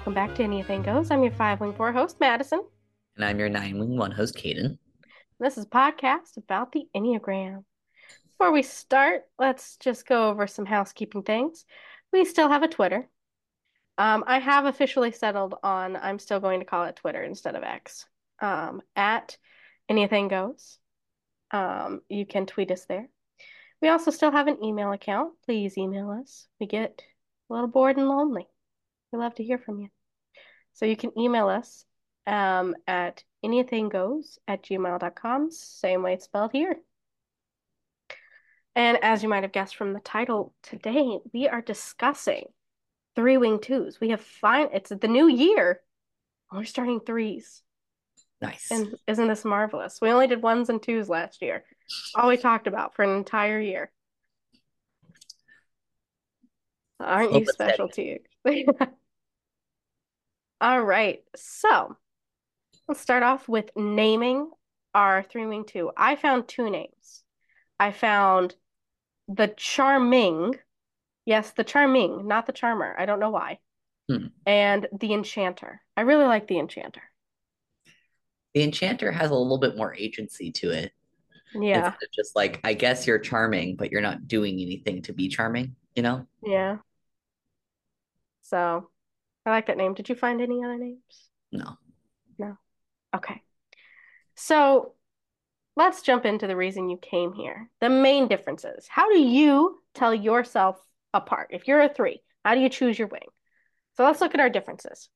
Welcome back to Anything Goes. I'm your five wing four host, Madison. And I'm your nine wing one host, Caden. This is a podcast about the Enneagram. Before we start, let's just go over some housekeeping things. We still have a Twitter. Um, I have officially settled on I'm still going to call it Twitter instead of X. Um, at Anything Goes. Um, you can tweet us there. We also still have an email account. Please email us. We get a little bored and lonely. We love to hear from you. So you can email us um, at anythinggoes at gmail.com, same way it's spelled here. And as you might have guessed from the title, today we are discussing three wing twos. We have fine, it's the new year. We're starting threes. Nice. And isn't this marvelous? We only did ones and twos last year. All we talked about for an entire year. Aren't you special to you? All right. So let's start off with naming our three wing two. I found two names. I found the charming. Yes, the charming, not the charmer. I don't know why. Hmm. And the enchanter. I really like the enchanter. The enchanter has a little bit more agency to it. Yeah. Instead of just like, I guess you're charming, but you're not doing anything to be charming, you know? Yeah. So I like that name. Did you find any other names? No. No. Okay. So let's jump into the reason you came here. The main differences. How do you tell yourself apart? If you're a three, how do you choose your wing? So let's look at our differences.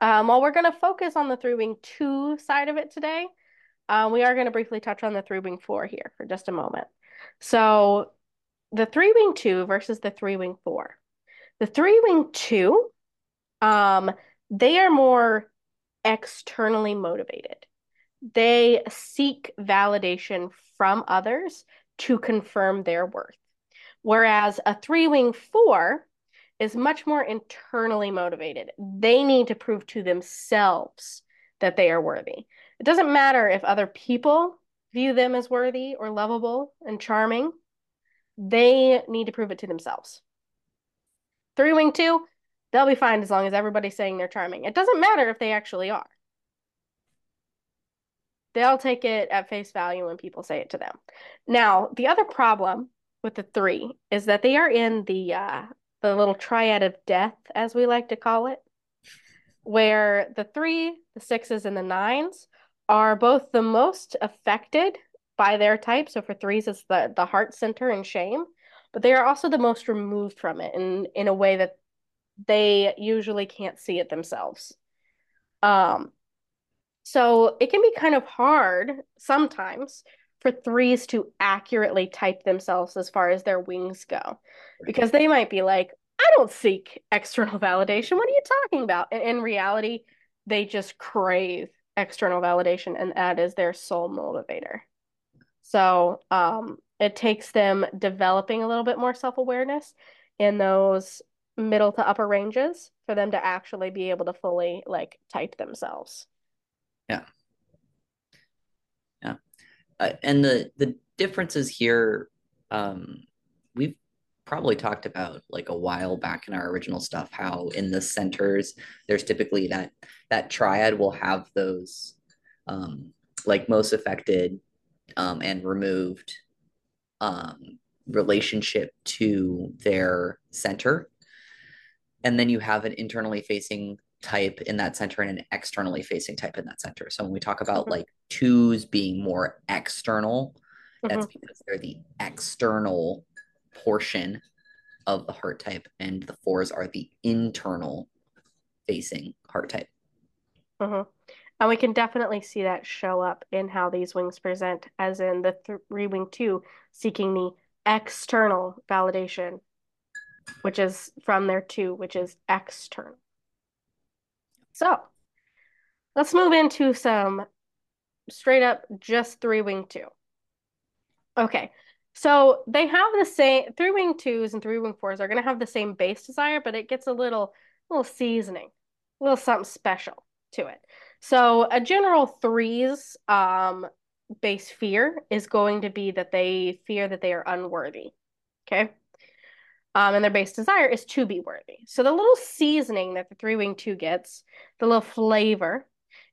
Um, while we're going to focus on the three wing two side of it today, uh, we are going to briefly touch on the three wing four here for just a moment. So the three wing two versus the three wing four. The three wing two, um, they are more externally motivated. They seek validation from others to confirm their worth. Whereas a three wing four is much more internally motivated. They need to prove to themselves that they are worthy. It doesn't matter if other people view them as worthy or lovable and charming, they need to prove it to themselves. Three wing two, they'll be fine as long as everybody's saying they're charming. It doesn't matter if they actually are. They'll take it at face value when people say it to them. Now, the other problem with the three is that they are in the uh, the little triad of death, as we like to call it, where the three, the sixes, and the nines are both the most affected by their type. So for threes, it's the the heart center and shame, but they are also the most removed from it in in a way that they usually can't see it themselves. Um, so it can be kind of hard sometimes for threes to accurately type themselves as far as their wings go, because they might be like, I don't seek external validation. What are you talking about? And in reality, they just crave external validation, and that is their sole motivator. So um, it takes them developing a little bit more self awareness in those middle to upper ranges for them to actually be able to fully like type themselves. Yeah. Yeah. Uh, and the the differences here um we've probably talked about like a while back in our original stuff how in the centers there's typically that that triad will have those um like most affected um and removed um relationship to their center and then you have an internally facing type in that center and an externally facing type in that center. So when we talk about mm-hmm. like twos being more external, mm-hmm. that's because they're the external portion of the heart type, and the fours are the internal facing heart type. Mm-hmm. And we can definitely see that show up in how these wings present, as in the three wing two seeking the external validation, which is from there two, which is external. So let's move into some straight up just three wing two. Okay, so they have the same three wing twos and three wing fours are going to have the same base desire, but it gets a little little seasoning, a little something special to it. So a general threes um, base fear is going to be that they fear that they are unworthy. Okay. Um, and their base desire is to be worthy. So the little seasoning that the three wing two gets, the little flavor,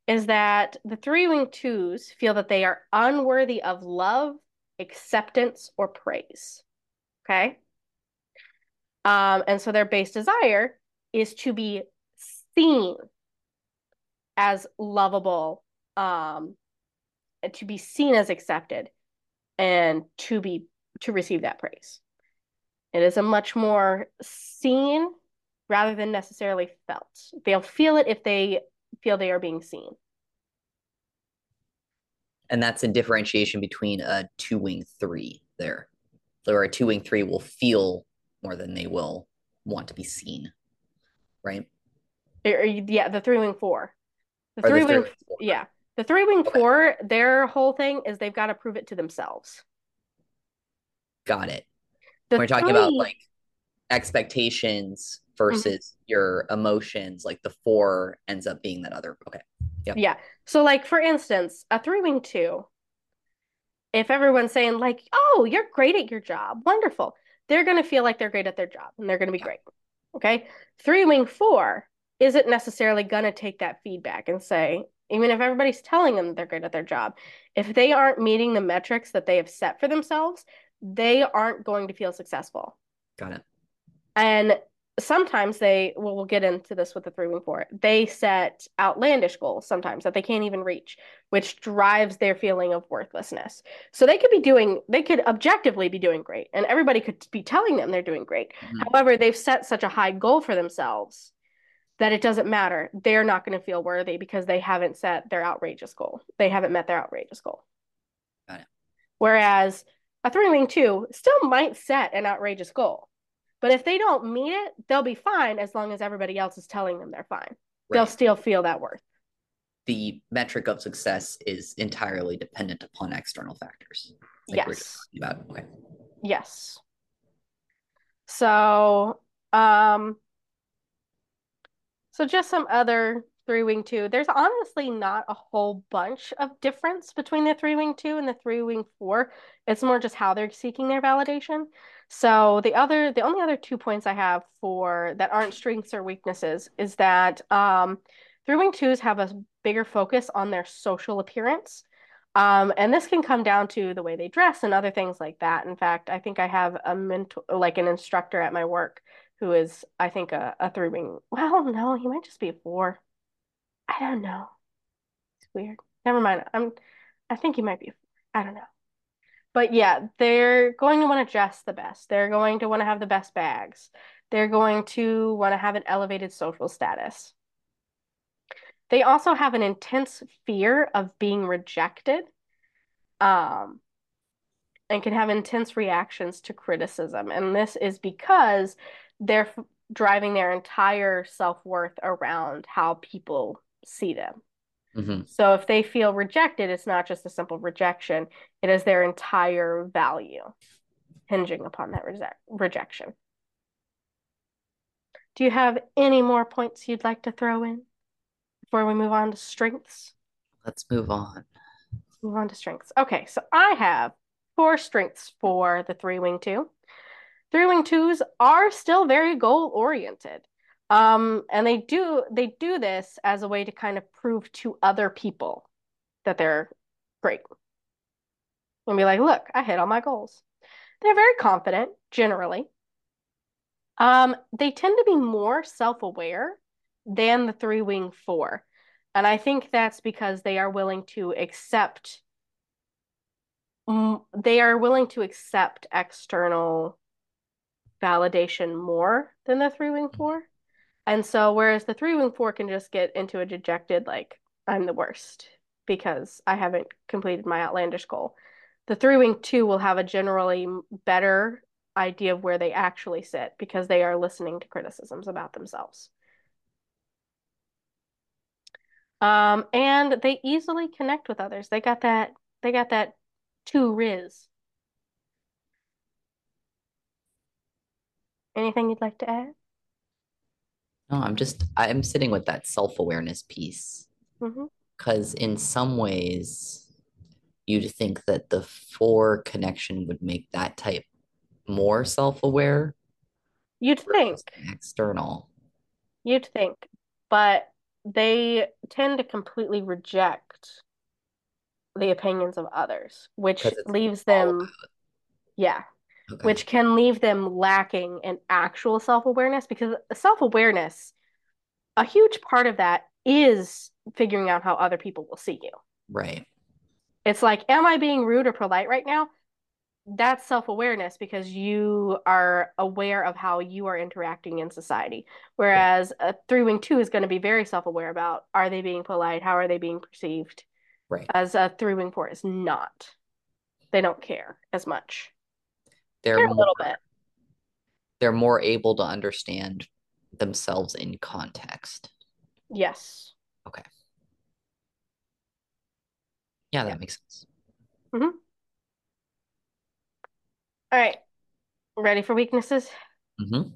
is that the three wing twos feel that they are unworthy of love, acceptance, or praise. Okay. Um, and so their base desire is to be seen as lovable, um, to be seen as accepted, and to be to receive that praise. It is a much more seen rather than necessarily felt. They'll feel it if they feel they are being seen. And that's a differentiation between a two wing three there. So a two wing three will feel more than they will want to be seen, right? Yeah, the three wing four. The three wing, yeah, the three wing okay. four. Their whole thing is they've got to prove it to themselves. Got it. The We're talking about like expectations versus mm-hmm. your emotions. Like the four ends up being that other. Okay. yeah Yeah. So, like for instance, a three wing two. If everyone's saying like, "Oh, you're great at your job, wonderful," they're going to feel like they're great at their job and they're going to be great. Okay. Three wing four isn't necessarily going to take that feedback and say, even if everybody's telling them they're great at their job, if they aren't meeting the metrics that they have set for themselves, they aren't going to feel successful. Got it. And sometimes they well we'll get into this with the three wing four they set outlandish goals sometimes that they can't even reach which drives their feeling of worthlessness so they could be doing they could objectively be doing great and everybody could be telling them they're doing great mm-hmm. however they've set such a high goal for themselves that it doesn't matter they're not going to feel worthy because they haven't set their outrageous goal they haven't met their outrageous goal Got it. whereas a three wing two still might set an outrageous goal but if they don't meet it, they'll be fine as long as everybody else is telling them they're fine. Right. They'll still feel that worth. The metric of success is entirely dependent upon external factors. Like yes. about. Okay. Yes. So, um, so just some other three wing two. There's honestly not a whole bunch of difference between the three wing two and the three wing four. It's more just how they're seeking their validation. So the other, the only other two points I have for that aren't strengths or weaknesses is that um, three wing twos have a bigger focus on their social appearance. Um, and this can come down to the way they dress and other things like that. In fact, I think I have a mentor, like an instructor at my work who is, I think, a, a three wing. Well, no, he might just be a four. I don't know. It's weird. Never mind. I'm I think he might be I don't know. But yeah, they're going to want to dress the best. They're going to want to have the best bags. They're going to want to have an elevated social status. They also have an intense fear of being rejected. Um, and can have intense reactions to criticism. And this is because they're driving their entire self worth around how people see them. Mm-hmm. So if they feel rejected, it's not just a simple rejection, it is their entire value hinging upon that re- rejection. Do you have any more points you'd like to throw in before we move on to strengths? Let's move on. Let's move on to strengths. Okay, so I have four strengths for the three wing two. Three wing twos are still very goal oriented. Um, and they do they do this as a way to kind of prove to other people that they're great. And be like, look, I hit all my goals. They're very confident, generally. Um, they tend to be more self-aware than the three wing four. And I think that's because they are willing to accept they are willing to accept external validation more than the three wing four. And so, whereas the three wing four can just get into a dejected, like, I'm the worst because I haven't completed my outlandish goal, the three wing two will have a generally better idea of where they actually sit because they are listening to criticisms about themselves. Um, and they easily connect with others. They got that, they got that two riz. Anything you'd like to add? No, I'm just I'm sitting with that self-awareness piece. Because mm-hmm. in some ways, you'd think that the four connection would make that type more self-aware. You'd think, external. you'd think, but they tend to completely reject the opinions of others, which leaves them, yeah, okay. which can leave them lacking in actual self-awareness because self-awareness, a huge part of that is figuring out how other people will see you. Right. It's like, am I being rude or polite right now? That's self-awareness because you are aware of how you are interacting in society. Right. Whereas a three-wing two is going to be very self-aware about are they being polite? How are they being perceived? Right. As a three-wing four is not. They don't care as much. They're Care a more little bit. they're more able to understand themselves in context. Yes. Okay. Yeah, Yeah. that makes sense. Mm-hmm. All right. Ready for weaknesses? hmm All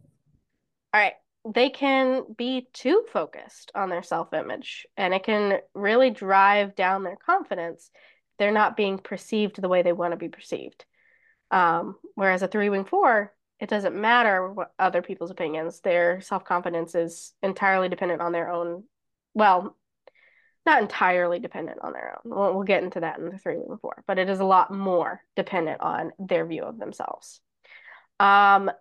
right. They can be too focused on their self-image, and it can really drive down their confidence. They're not being perceived the way they want to be perceived. Um, whereas a three-wing four, it doesn't matter what other people's opinions. Their self-confidence is entirely dependent on their own, well, not entirely dependent on their own. We'll, we'll get into that in the three-wing four, but it is a lot more dependent on their view of themselves. Um,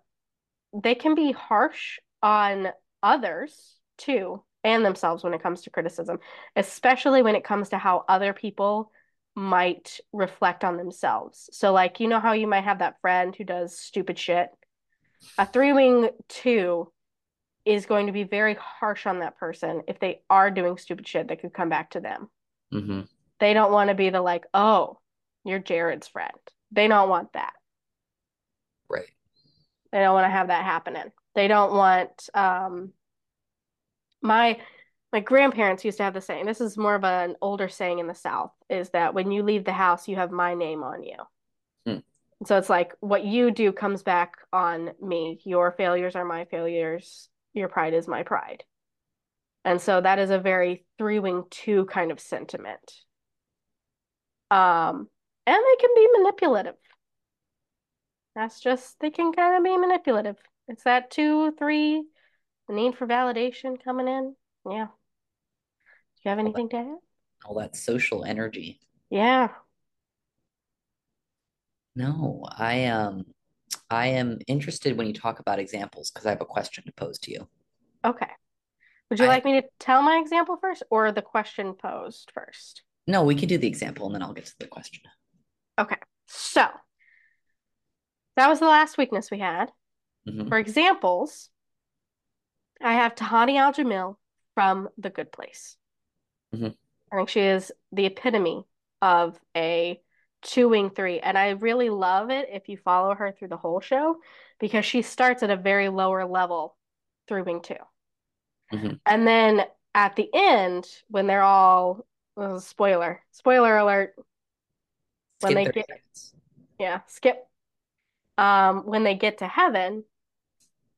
they can be harsh on others too and themselves when it comes to criticism, especially when it comes to how other people might reflect on themselves. So, like, you know how you might have that friend who does stupid shit? A three wing two is going to be very harsh on that person if they are doing stupid shit that could come back to them. hmm They don't want to be the like, oh, you're Jared's friend. They don't want that. Right. They don't want to have that happening. They don't want um my my grandparents used to have the saying. This is more of an older saying in the South, is that when you leave the house, you have my name on you. Hmm. So it's like what you do comes back on me. Your failures are my failures. Your pride is my pride. And so that is a very three wing two kind of sentiment. Um, and they can be manipulative. That's just, they can kind of be manipulative. It's that two, three, the need for validation coming in. Yeah. Do you have All that, anything to add? all that social energy. Yeah. No, I um I am interested when you talk about examples because I have a question to pose to you. Okay. Would you I like me to tell my example first or the question posed first? no, we can do the example and then I'll get to the question. Okay. So that was the last weakness we had. hmm For examples, I have Tahani Al-Jamil from The Good Place. Hmm I think she is the epitome of a two wing three. And I really love it if you follow her through the whole show because she starts at a very lower level through wing two. hmm And then at the end, when they're all, uh, spoiler, spoiler alert, when Skip they get, seconds. yeah, skip. Um, when they get to heaven,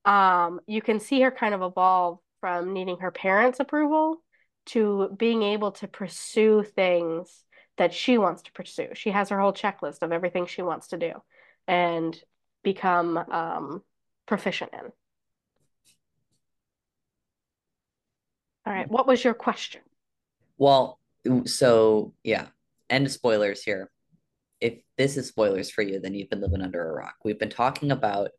um, you can see her kind of evolve from needing her parents' approval to being able to pursue things that she wants to pursue. She has her whole checklist of everything she wants to do and become um, proficient in. All right, what was your question? Well, so yeah, end spoilers here. If this is spoilers for you, then you've been living under a rock. We've been talking about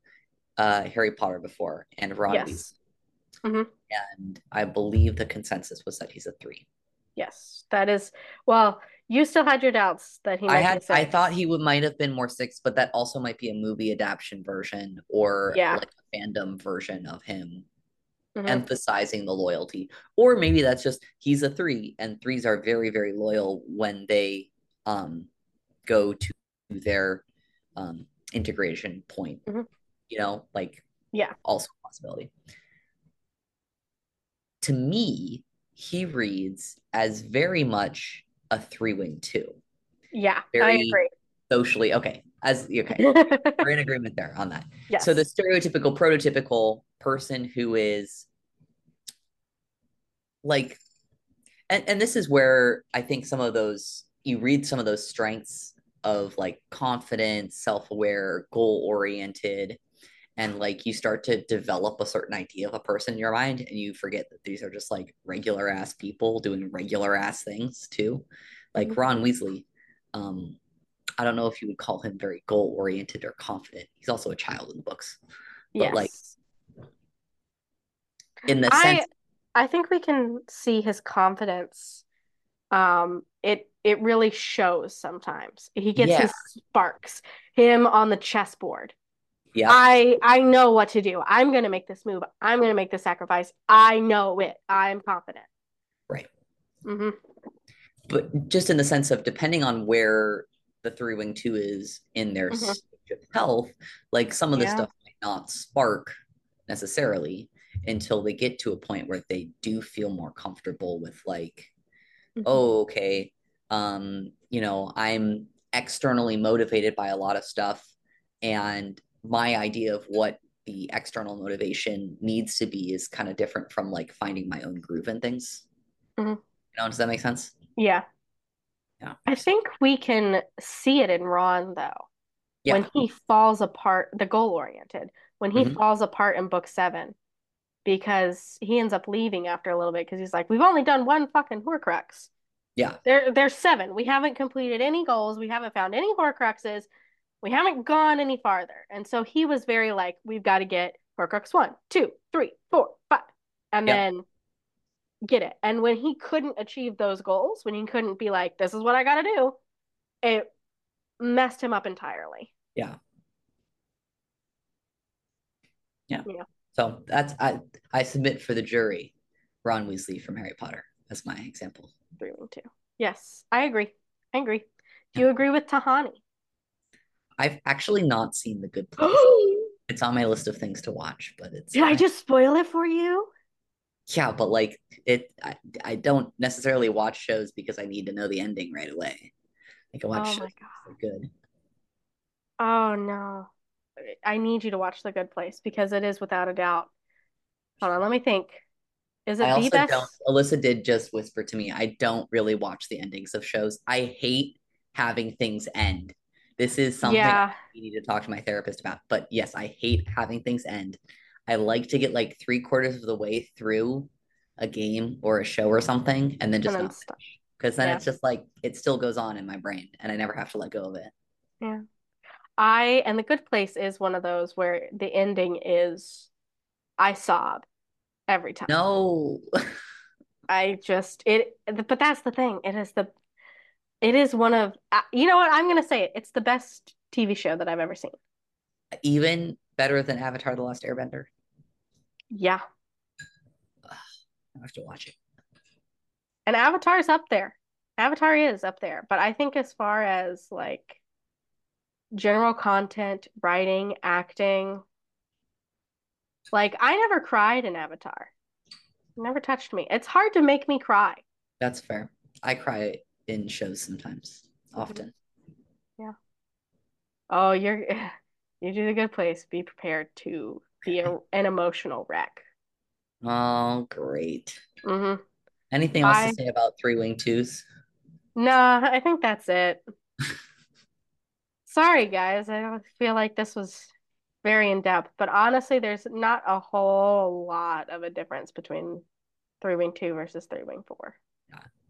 uh Harry Potter before and Ron Weasley, Yes. Hmm and I believe the consensus was that he's a three. Yes, that is, well, you still had your doubts that he I might be a had I thought he would might have been more six, but that also might be a movie adaptation version or Yeah. like a fandom version of him hmm emphasizing the loyalty. Or maybe that's just he's a three, and threes are very, very loyal when they um go to their um integration point. hmm You know, like Yeah. also a possibility. To me, he reads as very much a three wing two. Yeah, I agree. socially okay. As okay, we're in agreement there on that. So the stereotypical, prototypical person who is like, and and this is where I think some of those you read some of those strengths of like confidence, self-aware, goal-oriented, and like you start to develop a certain idea of a person in your mind and you forget that these are just like regular ass people doing regular ass things too like Mhm. ron weasley um i don't know if you would call him very goal oriented or confident he's also a child in the books but like in the I sense I think we can see his confidence. Um, it it really shows sometimes. He gets yeah his sparks. Him on the chessboard. Yeah I I know what to do. I'm gonna make this move. I'm gonna make the sacrifice. I know it. I'm confident. right hmm but just in the sense of depending on where the three wing two is in their hmm stage of health, like some of this Yeah. stuff might not spark necessarily until they get to a point where they do feel more comfortable with like, hmm oh, okay, um, you know, I'm externally motivated by a lot of stuff, and my idea of what the external motivation needs to be is kind of different from like finding my own groove and things. hmm You know, does that make sense? Yeah. Yeah. I think we can see it in Ron though. When he falls apart, the goal oriented, when he Mhm. falls apart in book seven, because he ends up leaving after a little bit because he's like, we've only done one fucking Horcrux. Yeah. There, there's seven. We haven't completed any goals. We haven't found any Horcruxes. We haven't gone any farther. And so he was very like, we've got to get Horcrux one, two, three, four, five, and Yep. then get it. And when he couldn't achieve those goals, when he couldn't be like, this is what I got to do, it messed him up entirely. Yeah. Yeah. Yeah. So that's I I submit for the jury Ron Weasley from Harry Potter as my example. Three wing. Yes, I agree. I agree. Do Yeah. you agree with Tahani? I've actually not seen The Good Place. It's on my list of things to watch, but it's Did I just spoil it for you? yeah, but like it I, I don't necessarily watch shows because I need to know the ending right away. Like I watch Oh shows they're good. Oh no. I need you to watch The Good Place because it is without a doubt. Hold on, let me think. Is it I the also best? don't Alyssa did just whisper to me, I don't really watch the endings of shows. I hate having things end. This is something Yeah, I need to talk to my therapist about. But yes, I hate having things end. I like to get like three quarters of the way through a game or a show or something and then just and then because then Yeah. it's just like it still goes on in my brain and I never have to let go of it. Yeah. I and The Good Place is one of those where the ending is I sob every time. No. I just it but that's the thing. It is the it is one of uh, you know what? I'm gonna say it. It's the best TV show that I've ever seen. Even better than Avatar The Last Airbender. Yeah. I have to watch it. And Avatar's up there. Avatar is up there. But I think as far as like general content, writing, acting, like I never cried in Avatar. Never touched me. It's hard to make me cry. That's fair. I cry in shows sometimes, often. Yeah. Oh, you're you do a good place. Be prepared to be a, an emotional wreck. Oh, great. hmm Anything else I to say about three wing twos? nah, I think that's it. Sorry, guys. I don't feel like this was very in depth, but honestly, there's not a whole lot of a difference between three wing two versus three wing four.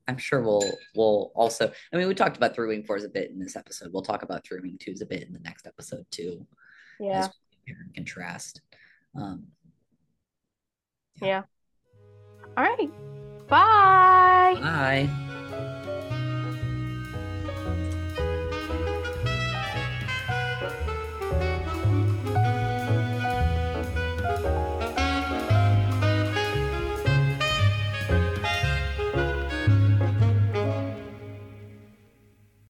I'm sure we'll we'll also. I mean, we talked about three wing fours a bit in this episode. We'll talk about three wing twos a bit in the next episode too, Yeah, as compare and contrast. Um, yeah. All right. Bye. bye.